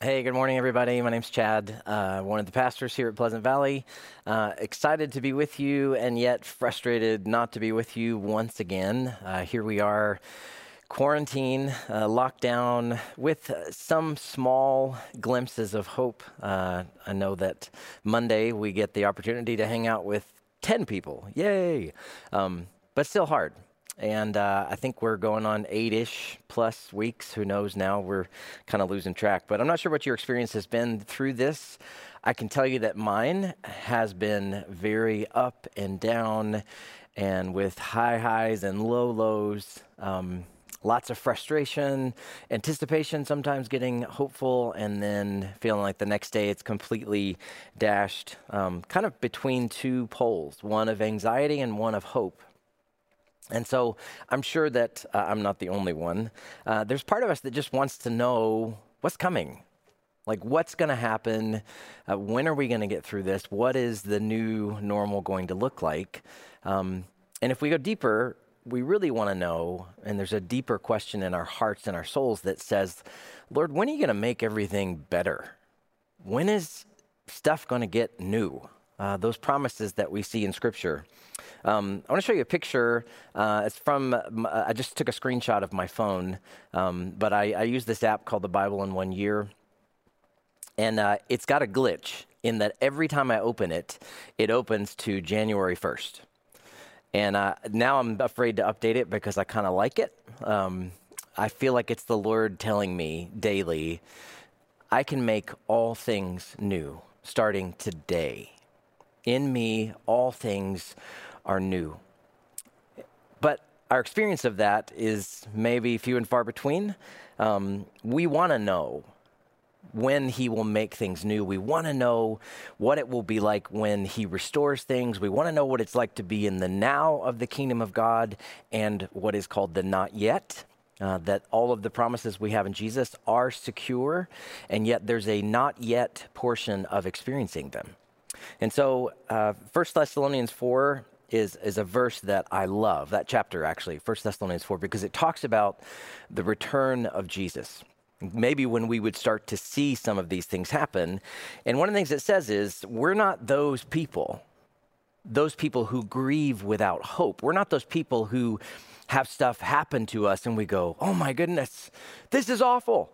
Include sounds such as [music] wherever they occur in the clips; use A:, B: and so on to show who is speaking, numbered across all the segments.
A: Hey, good morning, everybody. My name's Chad, uh, one of the pastors here at Pleasant Valley. Uh, excited to be with you, and yet frustrated not to be with you once again. Uh, here we are, quarantine, uh, lockdown, with some small glimpses of hope. Uh, I know that Monday we get the opportunity to hang out with 10 people. Yay! Um, but still hard. And uh, I think we're going on eight ish plus weeks. Who knows now? We're kind of losing track. But I'm not sure what your experience has been through this. I can tell you that mine has been very up and down and with high highs and low lows. Um, lots of frustration, anticipation, sometimes getting hopeful, and then feeling like the next day it's completely dashed, um, kind of between two poles one of anxiety and one of hope. And so I'm sure that uh, I'm not the only one. Uh, there's part of us that just wants to know what's coming. Like, what's going to happen? Uh, when are we going to get through this? What is the new normal going to look like? Um, and if we go deeper, we really want to know, and there's a deeper question in our hearts and our souls that says, Lord, when are you going to make everything better? When is stuff going to get new? Uh, those promises that we see in Scripture. Um, I want to show you a picture. Uh, it's from, uh, I just took a screenshot of my phone, um, but I, I, use this app called the Bible in One Year. And uh, it's got a glitch in that every time I open it, it opens to January 1st. And uh, now I'm afraid to update it because I kind of like it. Um, I feel like it's the Lord telling me daily, I can make all things new starting today. In me, all things are new. But our experience of that is maybe few and far between. Um, we want to know when he will make things new. We want to know what it will be like when he restores things. We want to know what it's like to be in the now of the kingdom of God and what is called the not yet. Uh, that all of the promises we have in Jesus are secure, and yet there's a not yet portion of experiencing them. And so, uh, 1 Thessalonians 4 is, is a verse that I love, that chapter actually, 1 Thessalonians 4, because it talks about the return of Jesus. Maybe when we would start to see some of these things happen. And one of the things it says is, we're not those people, those people who grieve without hope. We're not those people who have stuff happen to us and we go, oh my goodness, this is awful.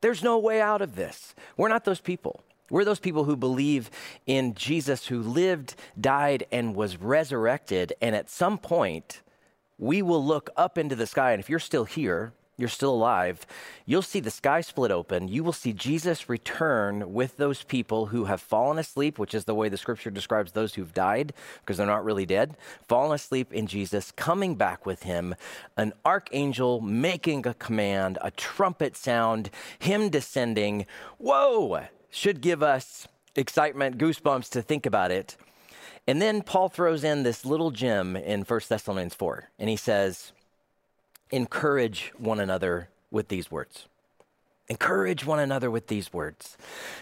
A: There's no way out of this. We're not those people. We're those people who believe in Jesus who lived, died, and was resurrected. And at some point, we will look up into the sky. And if you're still here, you're still alive, you'll see the sky split open. You will see Jesus return with those people who have fallen asleep, which is the way the scripture describes those who've died, because they're not really dead, fallen asleep in Jesus, coming back with him, an archangel making a command, a trumpet sound, him descending. Whoa! Should give us excitement, goosebumps to think about it. And then Paul throws in this little gem in 1 Thessalonians 4, and he says, Encourage one another with these words. Encourage one another with these words.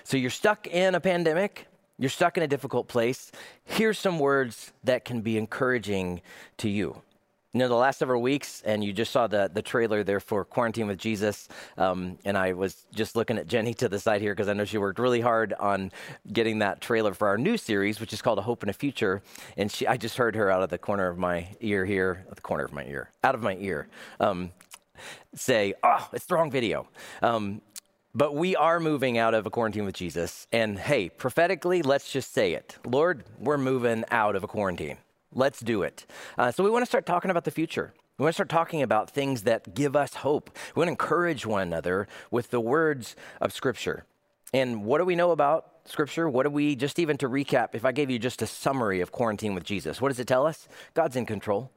A: So you're stuck in a pandemic, you're stuck in a difficult place. Here's some words that can be encouraging to you you know, the last several weeks, and you just saw the, the trailer there for Quarantine with Jesus. Um, and I was just looking at Jenny to the side here because I know she worked really hard on getting that trailer for our new series, which is called A Hope and a Future. And she, I just heard her out of the corner of my ear here, the corner of my ear, out of my ear, um, say, Oh, it's the wrong video. Um, but we are moving out of a quarantine with Jesus. And hey, prophetically, let's just say it Lord, we're moving out of a quarantine. Let's do it. Uh, so, we want to start talking about the future. We want to start talking about things that give us hope. We want to encourage one another with the words of Scripture. And what do we know about Scripture? What do we, just even to recap, if I gave you just a summary of quarantine with Jesus, what does it tell us? God's in control.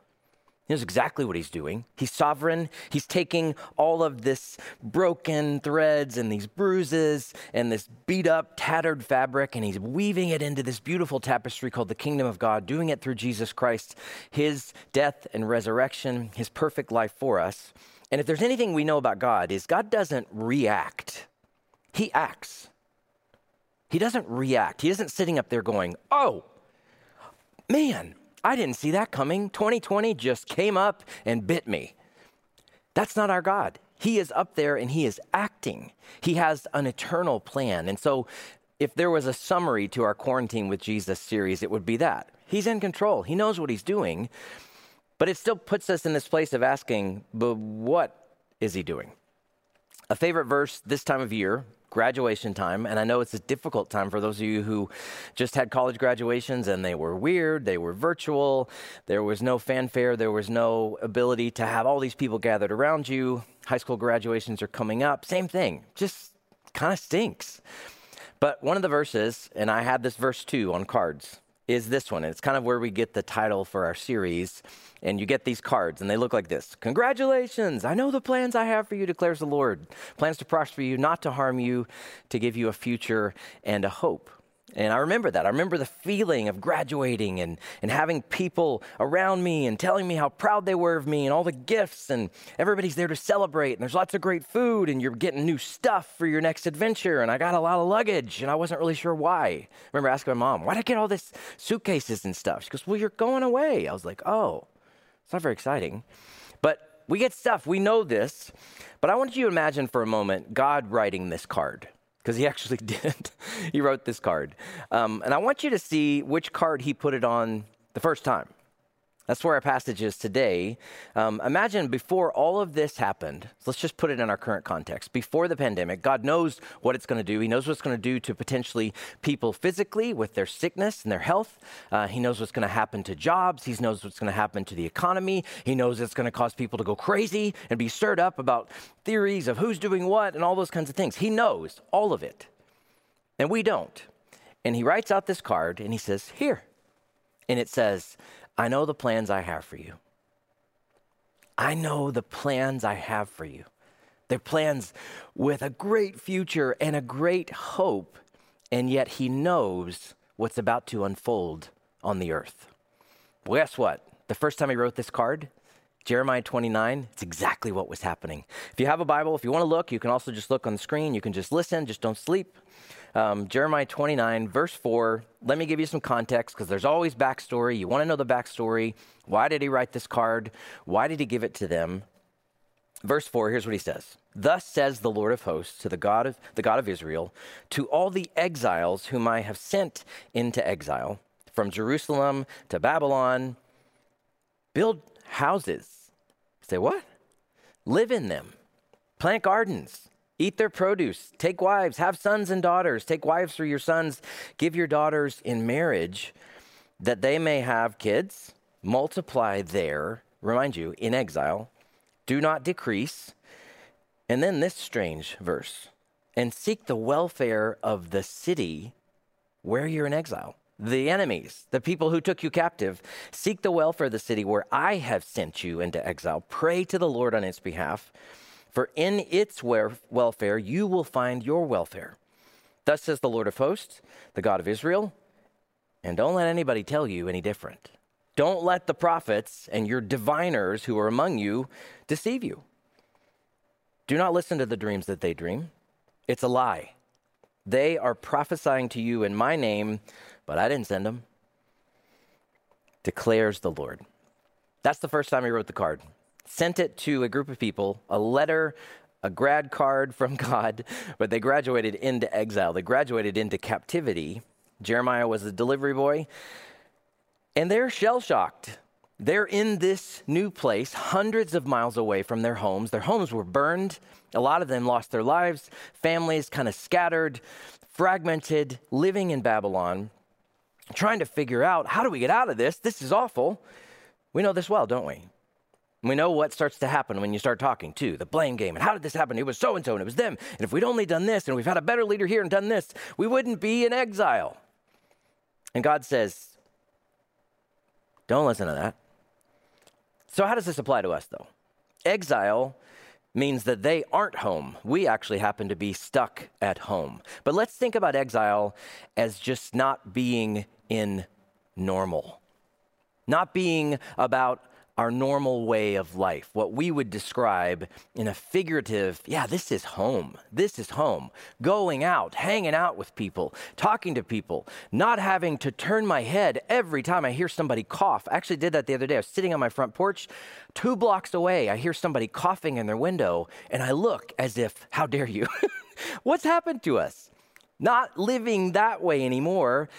A: He knows exactly what he's doing. He's sovereign. He's taking all of this broken threads and these bruises and this beat up, tattered fabric, and he's weaving it into this beautiful tapestry called the kingdom of God, doing it through Jesus Christ, his death and resurrection, his perfect life for us. And if there's anything we know about God, is God doesn't react, he acts. He doesn't react. He isn't sitting up there going, oh, man, I didn't see that coming. 2020 just came up and bit me. That's not our God. He is up there and he is acting. He has an eternal plan. And so, if there was a summary to our Quarantine with Jesus series, it would be that. He's in control, he knows what he's doing, but it still puts us in this place of asking, but what is he doing? A favorite verse this time of year graduation time. And I know it's a difficult time for those of you who just had college graduations and they were weird, they were virtual, there was no fanfare, there was no ability to have all these people gathered around you. High school graduations are coming up. Same thing, just kind of stinks. But one of the verses, and I had this verse too on cards, is this one. It's kind of where we get the title for our series. And you get these cards, and they look like this Congratulations! I know the plans I have for you, declares the Lord. Plans to prosper you, not to harm you, to give you a future and a hope. And I remember that. I remember the feeling of graduating and, and having people around me and telling me how proud they were of me and all the gifts, and everybody's there to celebrate. And there's lots of great food, and you're getting new stuff for your next adventure. And I got a lot of luggage, and I wasn't really sure why. I remember asking my mom, Why'd I get all this suitcases and stuff? She goes, Well, you're going away. I was like, Oh, it's not very exciting. But we get stuff, we know this. But I want you to imagine for a moment God writing this card because he [laughs] actually did. he wrote this card. Um, and I want you to see which card he put it on the first time. That's where our passage is today. Um, imagine before all of this happened, let's just put it in our current context. Before the pandemic, God knows what it's going to do. He knows what it's going to do to potentially people physically with their sickness and their health. Uh, he knows what's going to happen to jobs. He knows what's going to happen to the economy. He knows it's going to cause people to go crazy and be stirred up about theories of who's doing what and all those kinds of things. He knows all of it. And we don't. And he writes out this card and he says, Here. And it says, I know the plans I have for you. I know the plans I have for you. They're plans with a great future and a great hope, and yet He knows what's about to unfold on the earth. Well, guess what? The first time He wrote this card, Jeremiah 29, it's exactly what was happening. If you have a Bible, if you want to look, you can also just look on the screen. You can just listen, just don't sleep um, Jeremiah 29, verse 4. Let me give you some context because there's always backstory. You want to know the backstory. Why did he write this card? Why did he give it to them? Verse 4, here's what he says. Thus says the Lord of hosts to the God of the God of Israel, to all the exiles whom I have sent into exile, from Jerusalem to Babylon, build houses. Say what? Live in them. Plant gardens Eat their produce. Take wives. Have sons and daughters. Take wives for your sons. Give your daughters in marriage that they may have kids. Multiply there, remind you, in exile. Do not decrease. And then this strange verse and seek the welfare of the city where you're in exile. The enemies, the people who took you captive, seek the welfare of the city where I have sent you into exile. Pray to the Lord on its behalf for in its welfare you will find your welfare. Thus says the Lord of hosts, the God of Israel. And don't let anybody tell you any different. Don't let the prophets and your diviners who are among you deceive you. Do not listen to the dreams that they dream. It's a lie. They are prophesying to you in my name, but I didn't send them, declares the Lord. That's the first time he wrote the card sent it to a group of people, a letter, a grad card from [laughs] God, but they graduated into exile. They graduated into captivity. Jeremiah was a delivery boy, and they're shell shocked. They're in this new place, hundreds of miles away from their homes. Their homes were burned. A lot of them lost their lives, families kind of scattered, fragmented, living in Babylon, trying to figure out how do we get out of this? This is awful. We know this well, don't we? We know what starts to happen when you start talking too the blame game. And how did this happen? It was so and so, and it was them. And if we'd only done this, and we've had a better leader here and done this, we wouldn't be in exile. And God says, don't listen to that. So, how does this apply to us though? Exile means that they aren't home. We actually happen to be stuck at home. But let's think about exile as just not being in normal, not being about our normal way of life, what we would describe in a figurative, yeah, this is home. This is home. Going out, hanging out with people, talking to people, not having to turn my head every time I hear somebody cough. I actually did that the other day. I was sitting on my front porch, two blocks away. I hear somebody coughing in their window, and I look as if, how dare you? [laughs] What's happened to us? Not living that way anymore.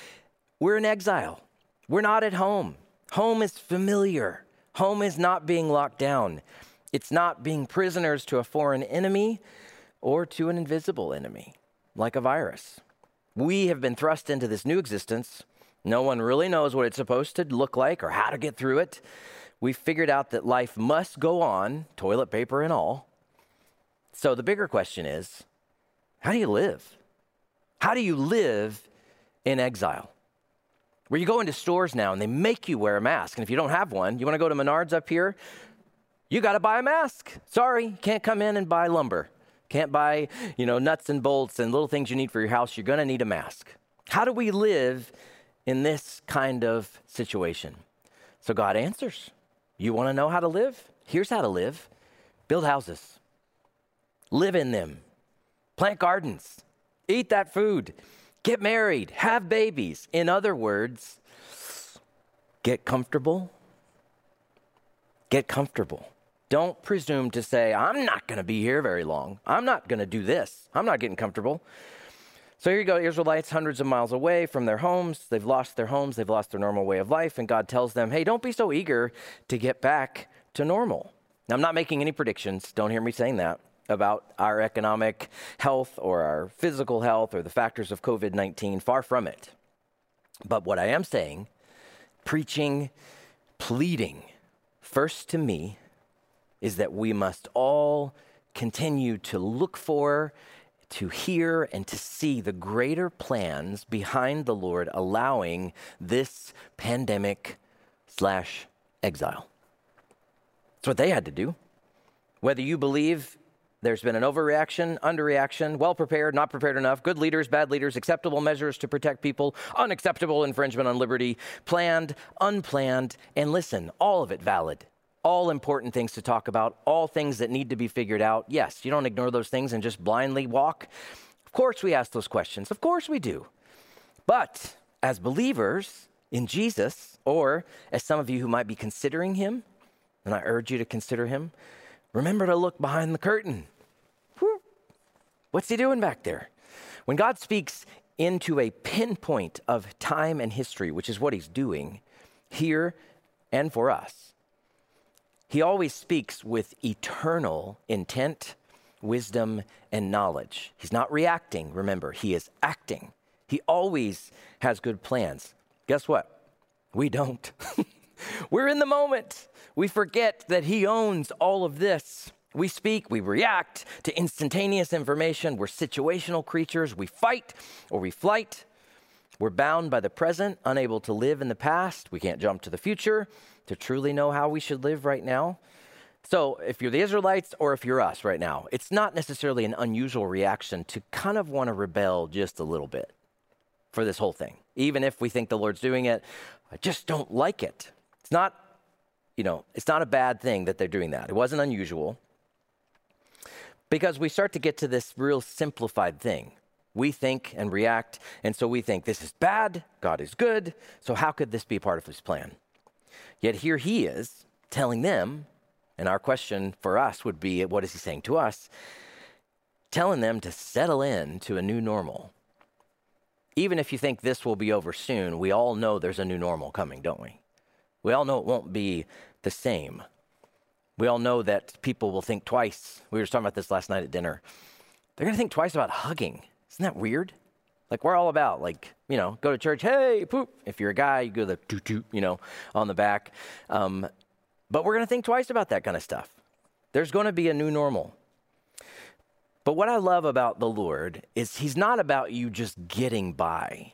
A: We're in exile. We're not at home. Home is familiar. Home is not being locked down, it's not being prisoners to a foreign enemy or to an invisible enemy, like a virus. We have been thrust into this new existence. No one really knows what it's supposed to look like or how to get through it. We figured out that life must go on, toilet paper and all. So the bigger question is how do you live? How do you live in exile? Where you go into stores now and they make you wear a mask. And if you don't have one, you want to go to Menards up here, you got to buy a mask. Sorry, can't come in and buy lumber. Can't buy, you know, nuts and bolts and little things you need for your house. You're going to need a mask. How do we live in this kind of situation? So God answers. You want to know how to live? Here's how to live build houses, live in them, plant gardens, eat that food, Get married, have babies. In other words, get comfortable. Get comfortable. Don't presume to say, I'm not going to be here very long. I'm not going to do this. I'm not getting comfortable. So here you go, Israelites, hundreds of miles away from their homes. They've lost their homes, they've lost their normal way of life, and God tells them, hey, don't be so eager to get back to normal. Now, I'm not making any predictions. Don't hear me saying that about our economic health or our physical health or the factors of COVID 19. Far from it. But what I am saying, preaching, pleading, first to me, is that we must all continue to look for, to hear, and to see the greater plans behind the Lord allowing this pandemic slash exile. That's what they had to do. Whether you believe there's been an overreaction, underreaction, well prepared, not prepared enough, good leaders, bad leaders, acceptable measures to protect people, unacceptable infringement on liberty, planned, unplanned, and listen, all of it valid. All important things to talk about, all things that need to be figured out. Yes, you don't ignore those things and just blindly walk. Of course, we ask those questions. Of course, we do. But as believers in Jesus, or as some of you who might be considering him, and I urge you to consider him, remember to look behind the curtain. What's he doing back there? When God speaks into a pinpoint of time and history, which is what he's doing here and for us, he always speaks with eternal intent, wisdom, and knowledge. He's not reacting, remember, he is acting. He always has good plans. Guess what? We don't. [laughs] We're in the moment. We forget that he owns all of this. We speak, we react to instantaneous information. We're situational creatures. We fight or we flight. We're bound by the present, unable to live in the past. We can't jump to the future to truly know how we should live right now. So, if you're the Israelites or if you're us right now, it's not necessarily an unusual reaction to kind of want to rebel just a little bit for this whole thing. Even if we think the Lord's doing it, I just don't like it. It's not, you know, it's not a bad thing that they're doing that. It wasn't unusual because we start to get to this real simplified thing. We think and react, and so we think this is bad, God is good, so how could this be part of his plan? Yet here he is telling them, and our question for us would be what is he saying to us? Telling them to settle in to a new normal. Even if you think this will be over soon, we all know there's a new normal coming, don't we? We all know it won't be the same. We all know that people will think twice. We were talking about this last night at dinner. They're going to think twice about hugging. Isn't that weird? Like we're all about like you know go to church. Hey, poop. If you're a guy, you go the toot. You know on the back. Um, but we're going to think twice about that kind of stuff. There's going to be a new normal. But what I love about the Lord is He's not about you just getting by.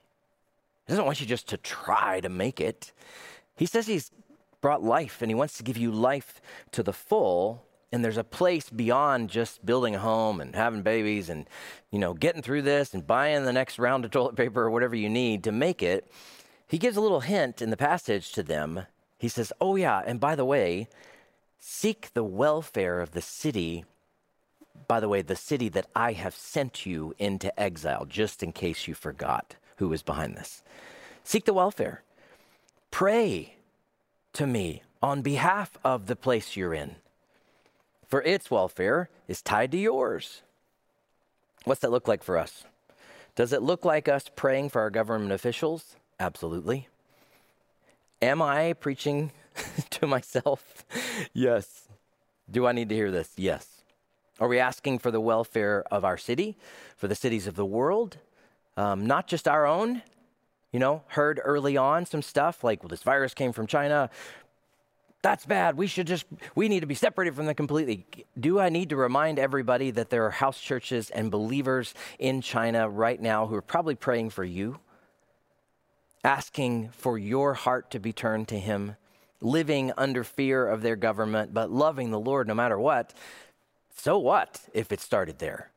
A: He doesn't want you just to try to make it. He says He's brought life and he wants to give you life to the full and there's a place beyond just building a home and having babies and you know getting through this and buying the next round of [laughs] toilet paper or whatever you need to make it he gives a little hint in the passage to them He says, Oh, yeah, and by the way, seek the welfare of the city. By the way, the city that I have sent you into exile, just in case you forgot who was behind this. Seek the welfare. Pray to me on behalf of the place you're in, for its welfare is tied to yours. What's that look like for us? Does it look like us praying for our government officials? Absolutely. Am I preaching [laughs] to myself? yes. Do I need to hear this? Yes. Are we asking for the welfare of our city, for the cities of the world, um, not just our own? You know, heard early on some stuff like, well, this virus came from China. That's bad. We should just, we need to be separated from them completely. Do I need to remind everybody that there are house churches and believers in China right now who are probably praying for you? asking for your heart to be turned to Him, living under fear of their government, but loving the Lord no matter what, so what if it started there?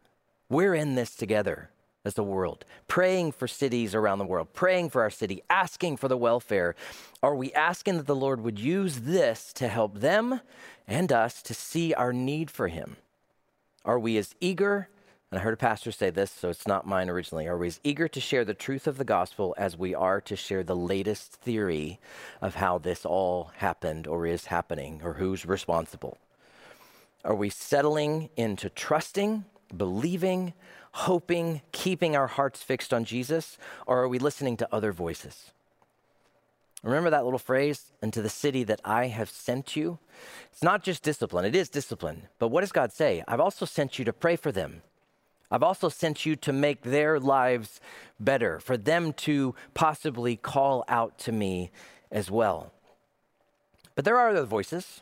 A: We're in this together as the world, praying for cities around the world, praying for our city, asking for the welfare. Are we asking that the Lord would use this to help them and us to see our need for Him? Are we as eager and I heard a pastor say this, so it's not mine originally. Are we as eager to share the truth of the gospel as we are to share the latest theory of how this all happened or is happening or who's responsible? Are we settling into trusting, believing, hoping, keeping our hearts fixed on Jesus, or are we listening to other voices? Remember that little phrase, into the city that I have sent you? It's not just discipline, it is discipline. But what does God say? I've also sent you to pray for them I've also sent you to make their lives better, for them to possibly call out to me as well. But there are other voices.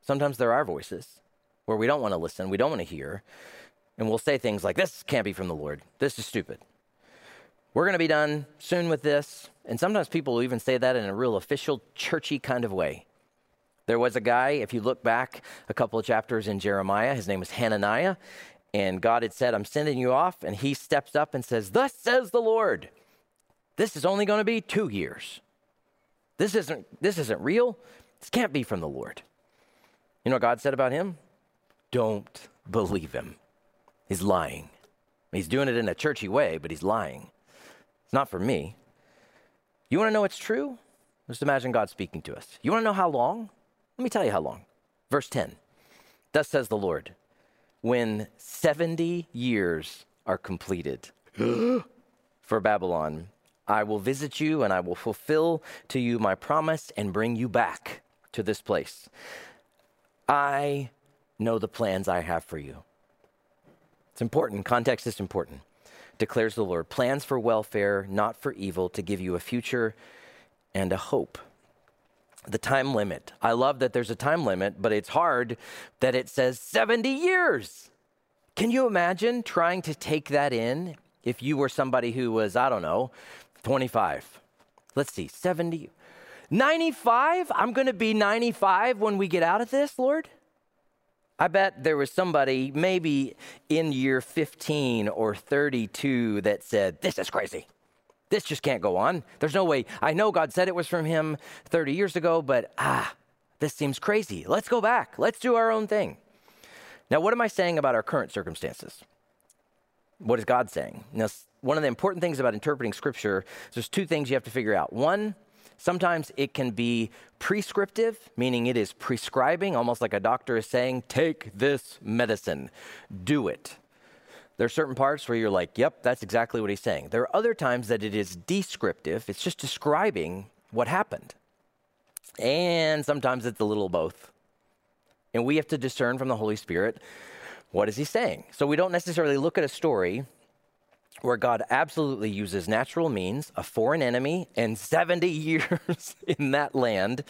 A: Sometimes there are voices where we don't want to listen, we don't want to hear, and we'll say things like, This can't be from the Lord. This is stupid. We're going to be done soon with this. And sometimes people will even say that in a real official, churchy kind of way. There was a guy, if you look back a couple of chapters in Jeremiah, his name was Hananiah, and God had said, I'm sending you off. And he steps up and says, Thus says the Lord, this is only going to be two years. This isn't, this isn't real. This can't be from the Lord. You know what God said about him? Don't believe him. He's lying. He's doing it in a churchy way, but he's lying. It's not for me. You want to know what's true? Just imagine God speaking to us. You want to know how long? Let me tell you how long. Verse 10 Thus says the Lord when 70 years are completed [gasps] for Babylon, I will visit you and I will fulfill to you my promise and bring you back to this place. I know the plans I have for you. It's important. Context is important. Declares the Lord plans for welfare, not for evil, to give you a future and a hope the time limit. I love that there's a time limit, but it's hard that it says 70 years. Can you imagine trying to take that in if you were somebody who was, I don't know, 25? Let's see, 70, 95? I'm going to be 95 when we get out of this, Lord? I bet there was somebody maybe in year 15 or 32 that said, This is crazy. This just can't go on. There's no way. I know God said it was from him 30 years ago, but ah, this seems crazy. Let's go back. Let's do our own thing. Now, what am I saying about our current circumstances? What is God saying? Now, one of the important things about interpreting scripture is there's two things you have to figure out. One, sometimes it can be prescriptive, meaning it is prescribing, almost like a doctor is saying, take this medicine, do it. There are certain parts where you're like, yep, that's exactly what he's saying. There are other times that it is descriptive, it's just describing what happened. And sometimes it's a little both. And we have to discern from the Holy Spirit what is he saying. So we don't necessarily look at a story where God absolutely uses natural means, a foreign enemy, and 70 [laughs] years in that land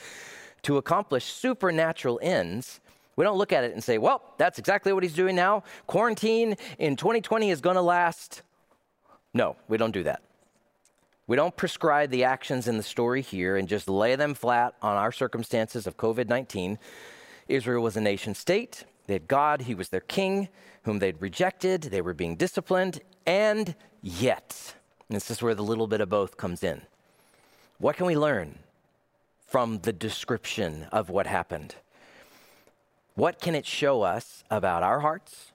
A: to accomplish supernatural ends we don't look at it and say, well, that's exactly what he's doing now. Quarantine in 2020 is going to last. No, we don't do that. We don't prescribe the actions in the story here and just lay them flat on our circumstances of COVID 19. Israel was a nation state. They had God, He was their king, whom they'd rejected. They were being disciplined. And yet, and this is where the little bit of both comes in. What can we learn from the description of what happened? What can it show us about our hearts?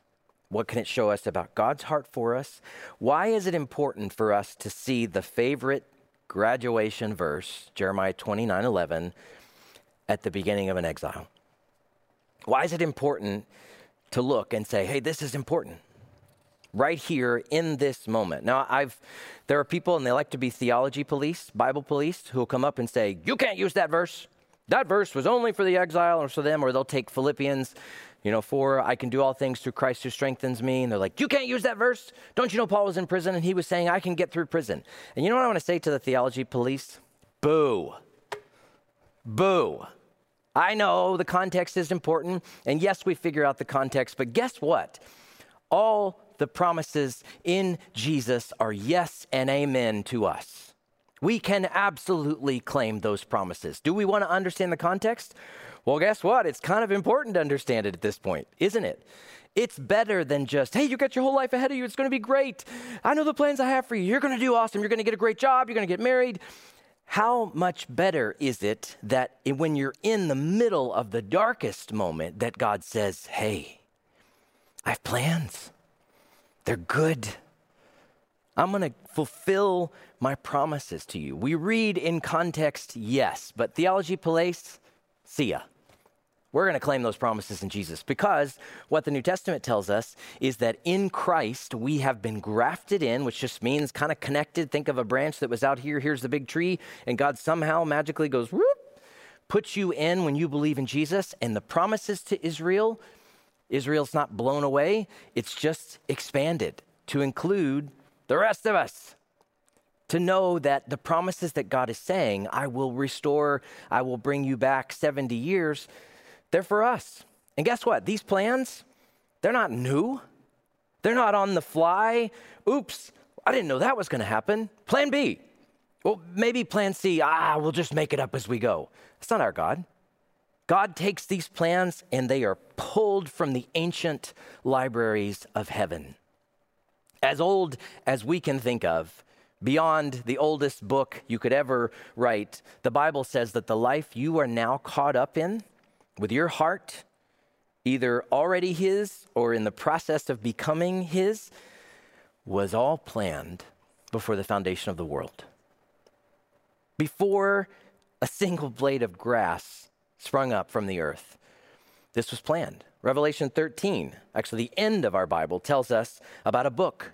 A: What can it show us about God's heart for us? Why is it important for us to see the favorite graduation verse, Jeremiah 29 11, at the beginning of an exile? Why is it important to look and say, hey, this is important? Right here in this moment. Now, I've there are people and they like to be theology police, Bible police, who will come up and say, You can't use that verse. That verse was only for the exile or for them, or they'll take Philippians you know, for I can do all things through Christ who strengthens me. And they're like, you can't use that verse. Don't you know Paul was in prison and he was saying, I can get through prison. And you know what I want to say to the theology police? Boo. Boo. I know the context is important. And yes, we figure out the context. But guess what? All the promises in Jesus are yes and amen to us. We can absolutely claim those promises. Do we want to understand the context? Well, guess what? It's kind of important to understand it at this point, isn't it? It's better than just, hey, you got your whole life ahead of you. It's going to be great. I know the plans I have for you. You're going to do awesome. You're going to get a great job. You're going to get married. How much better is it that when you're in the middle of the darkest moment, that God says, hey, I have plans. They're good. I'm going to fulfill my promises to you. We read in context, yes, but theology police, see ya. We're going to claim those promises in Jesus because what the New Testament tells us is that in Christ we have been grafted in, which just means kind of connected. Think of a branch that was out here, here's the big tree, and God somehow magically goes, whoop, puts you in when you believe in Jesus. And the promises to Israel, Israel's not blown away, it's just expanded to include the rest of us to know that the promises that God is saying, I will restore, I will bring you back 70 years, they're for us. And guess what? These plans, they're not new. They're not on the fly. Oops, I didn't know that was going to happen. Plan B. Well, maybe plan C, ah, we'll just make it up as we go. That's not our God. God takes these plans and they are pulled from the ancient libraries of heaven. As old as we can think of, beyond the oldest book you could ever write, the Bible says that the life you are now caught up in with your heart, either already His or in the process of becoming His, was all planned before the foundation of the world. Before a single blade of grass sprung up from the earth, this was planned. Revelation 13, actually, the end of our Bible, tells us about a book.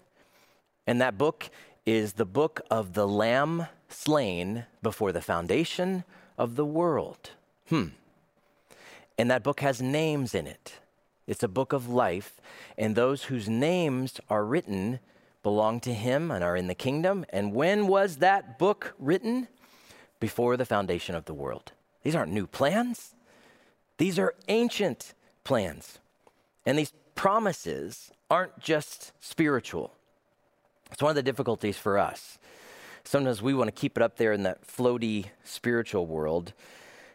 A: And that book is the book of the Lamb slain before the foundation of the world. Hmm. And that book has names in it. It's a book of life, and those whose names are written belong to him and are in the kingdom. And when was that book written? Before the foundation of the world. These aren't new plans, these are ancient plans. And these promises aren't just spiritual, it's one of the difficulties for us. Sometimes we want to keep it up there in that floaty spiritual world.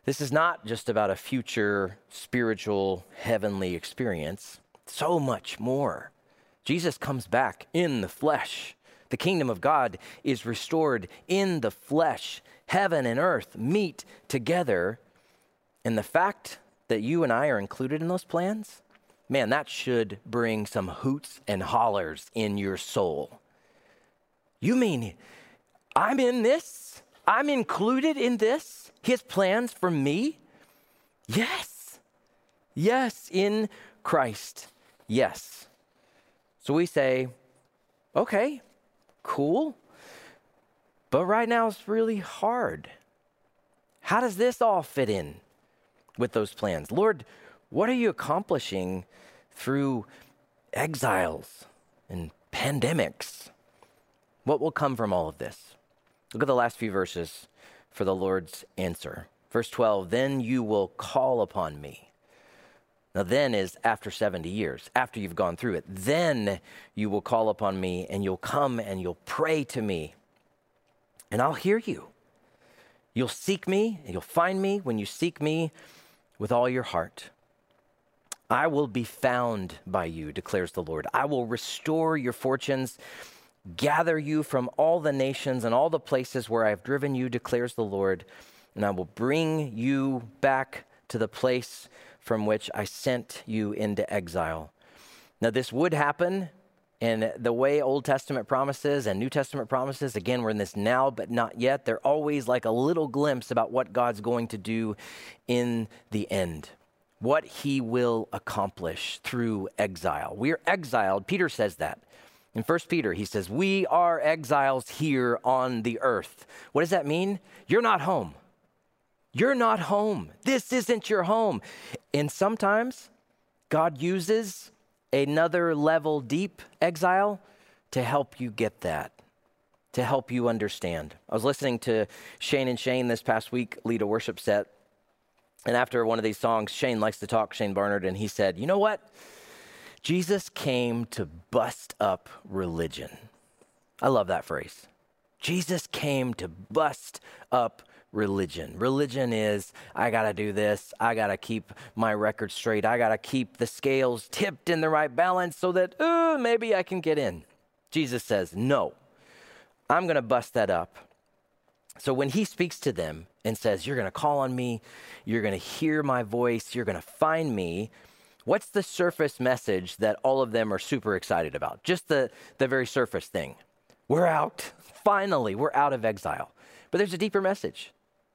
A: This is not just about a future spiritual heavenly experience, so much more. Jesus comes back in the flesh. The kingdom of God is restored in the flesh. Heaven and earth meet together. And the fact that you and I are included in those plans, man, that should bring some hoots and hollers in your soul. You mean I'm in this? I'm included in this? His plans for me? Yes. Yes, in Christ. Yes. So we say, okay, cool. But right now it's really hard. How does this all fit in with those plans? Lord, what are you accomplishing through exiles and pandemics? What will come from all of this? Look at the last few verses for the Lord's answer. Verse 12, then you will call upon me. Now, then is after 70 years, after you've gone through it. Then you will call upon me and you'll come and you'll pray to me, and I'll hear you. You'll seek me and you'll find me when you seek me with all your heart. I will be found by you, declares the Lord. I will restore your fortunes gather you from all the nations and all the places where I have driven you, declares the Lord, and I will bring you back to the place from which I sent you into exile. Now, this would happen and the way Old Testament promises and New Testament promises, again, we're in this now but not yet. They're always like a little glimpse about what God's going to do in the end, what he will accomplish through exile. We are exiled. Peter says that. In 1 Peter, he says, We are exiles here on the earth. What does that mean? You're not home. You're not home. This isn't your home. And sometimes God uses another level deep exile to help you get that, to help you understand. I was listening to Shane and Shane this past week lead a worship set. And after one of these songs, Shane likes to talk, Shane Barnard, and he said, You know what? Jesus came to bust up religion. I love that phrase. Jesus came to bust up religion. Religion is, I got to do this. I got to keep my record straight. I got to keep the scales tipped in the right balance so that maybe I can get in. Jesus says, No, I'm to bust that up. So when he speaks to them and says, You're to call on me, you're to hear my voice, you're to find me. What's the surface message that all of them are super excited about? Just the, the very surface thing. We're out. Finally, we're out of exile. But there's a deeper message.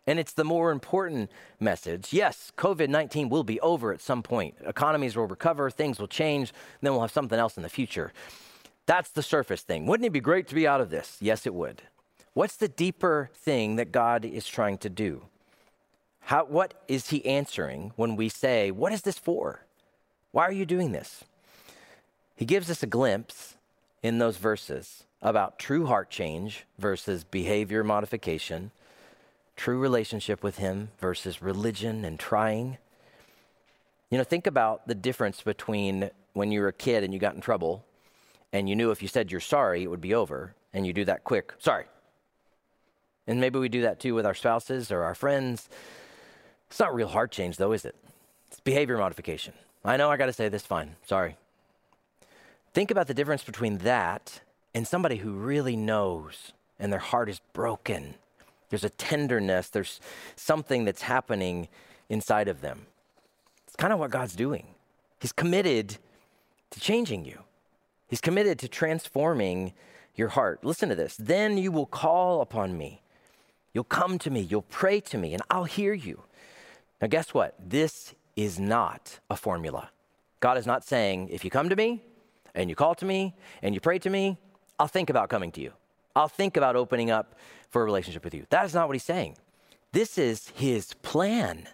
A: And it's the more important message. Yes, COVID 19 will be over at some point. Economies will recover, things will change, then we'll have something else in the future. That's the surface thing. Wouldn't it be great to be out of this? Yes, it would. What's the deeper thing that God is trying to do? How, what is He answering when we say, What is this for? Why are you doing this? He gives us a glimpse in those verses about true heart change versus behavior modification true relationship with Him versus religion and trying. You know, think about the difference between when you were a kid and you got in trouble and you knew if you said you're sorry, it would be over, and you do that quick, sorry. And maybe we do that too with our spouses or our friends. It's not real heart change, though, is it? It's behavior modification. I know I got to say this, fine, sorry. Think about the difference between that and somebody who really knows and their heart is broken there's a tenderness, there's something that's happening inside of them. It's kind of what God's doing. He's committed to changing you, He's committed to transforming your heart. Listen to this. Then you will call upon me. You'll come to me, you'll pray to me, and I'll hear you. Now, guess what? This is not a formula. God is not saying, if you come to me and you call to me and you pray to me, I'll think about coming to you. I'll think about opening up for a relationship with you. That is not what he's saying. This is his plan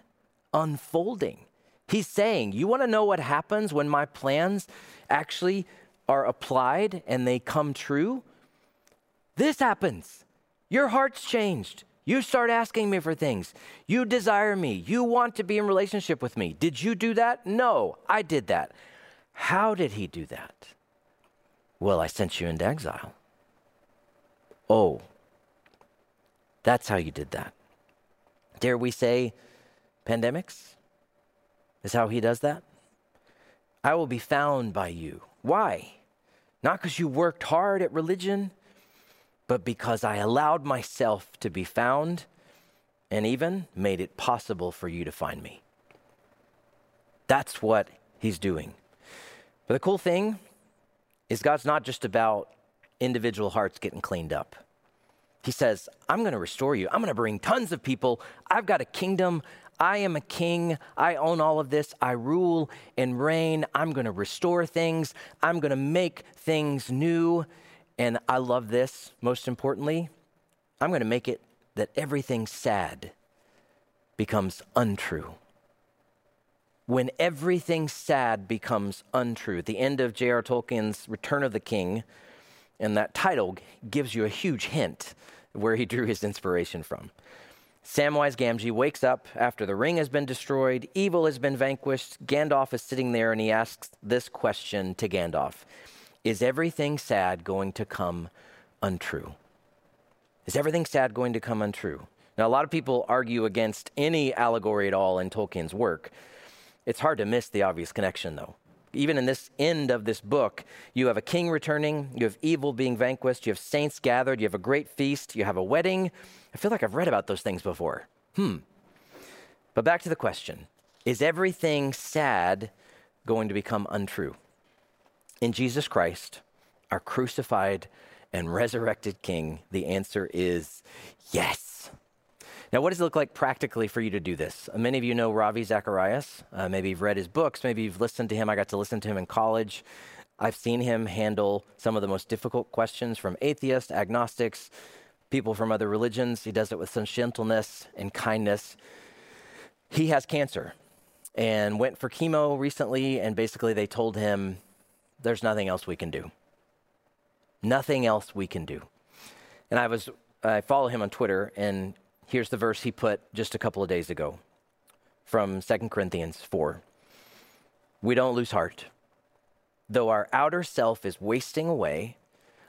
A: unfolding. He's saying, You want to know what happens when my plans actually are applied and they come true? This happens. Your heart's changed. You start asking me for things. You desire me. You want to be in relationship with me. Did you do that? No, I did that. How did he do that? Well, I sent you into exile. Oh, that's how you did that. Dare we say pandemics is how he does that? I will be found by you. Why? Not because you worked hard at religion, but because I allowed myself to be found and even made it possible for you to find me. That's what he's doing. But the cool thing is, God's not just about individual hearts getting cleaned up. He says, I'm going to restore you. I'm going to bring tons of people. I've got a kingdom. I am a king. I own all of this. I rule and reign. I'm going to restore things. I'm going to make things new. And I love this, most importantly, I'm going to make it that everything sad becomes untrue. When everything sad becomes untrue, the end of J.R. Tolkien's Return of the King, and that title gives you a huge hint where he drew his inspiration from. Samwise Gamgee wakes up after the ring has been destroyed, evil has been vanquished. Gandalf is sitting there and he asks this question to Gandalf Is everything sad going to come untrue? Is everything sad going to come untrue? Now, a lot of people argue against any allegory at all in Tolkien's work. It's hard to miss the obvious connection, though even in this end of this book, you have a king returning, you have evil being vanquished, you have saints gathered, you have a great feast, you have a wedding. I feel like I've read about those things before. Hmm. But back to the question Is everything sad going to become untrue? In Jesus Christ, our crucified and resurrected King, the answer is yes. Now, what does it look like practically for you to do this? Many of you know Ravi Zacharias. Uh, maybe you've read his books. Maybe you've listened to him. I got to listen to him in college. I've seen him handle some of the most difficult questions from atheists, agnostics, people from other religions. He does it with such gentleness and kindness. He has cancer and went for chemo recently, and basically they told him, There's nothing else we can do. Nothing else we can do. And I was I follow him on Twitter, and Here's the verse he put just a couple of days ago from 2 Corinthians 4. We don't lose heart. Though our outer self is wasting away,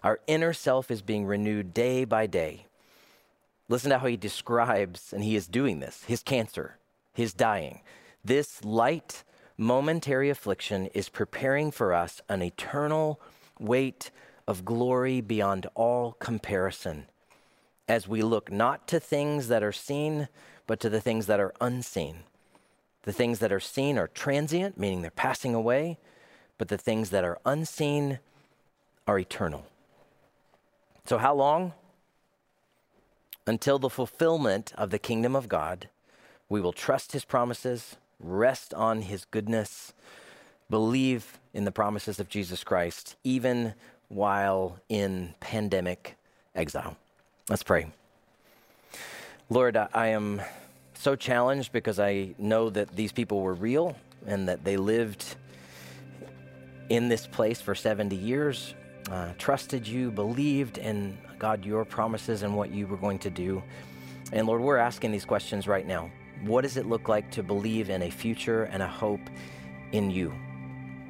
A: our inner self is being renewed day by day. Listen to how he describes, and he is doing this his cancer, his dying. This light, momentary affliction is preparing for us an eternal weight of glory beyond all comparison as we look not to things that are seen, but to the things that are unseen. The things that are seen are transient, meaning they're passing away, but the things that are unseen are eternal. So, how long? Until the fulfillment of the kingdom of God, we will trust his promises, rest on his goodness, believe in the promises of Jesus Christ, even while in pandemic exile. Let's pray. Lord, I am so challenged because I know that these people were real and that they lived in this place for 70 years, uh, trusted you, believed in God, your promises and what you were going to do. And Lord, we're asking these questions right now. What does it look like to believe in a future and a hope in you?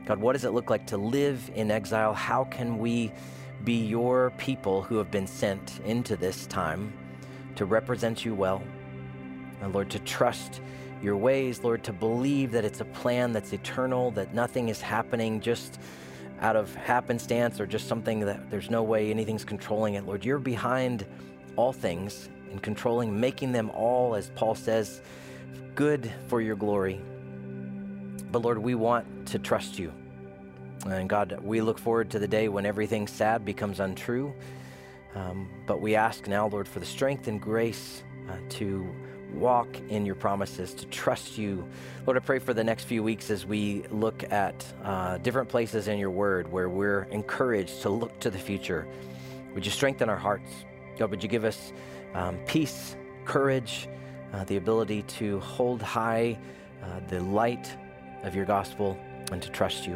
A: God, what does it look like to live in exile? How can we be your people who have been sent into this time to represent you well. And Lord, to trust your ways, Lord, to believe that it's a plan that's eternal, that nothing is happening just out of happenstance or just something that there's no way anything's controlling it. Lord, you're behind all things and controlling, making them all, as Paul says, good for your glory. But Lord, we want to trust you. And God, we look forward to the day when everything sad becomes untrue. Um, but we ask now, Lord, for the strength and grace uh, to walk in your promises, to trust you. Lord, I pray for the next few weeks as we look at uh, different places in your word where we're encouraged to look to the future. Would you strengthen our hearts? God, would you give us um, peace, courage, uh, the ability to hold high uh, the light of your gospel and to trust you?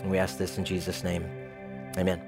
A: And we ask this in Jesus' name. Amen.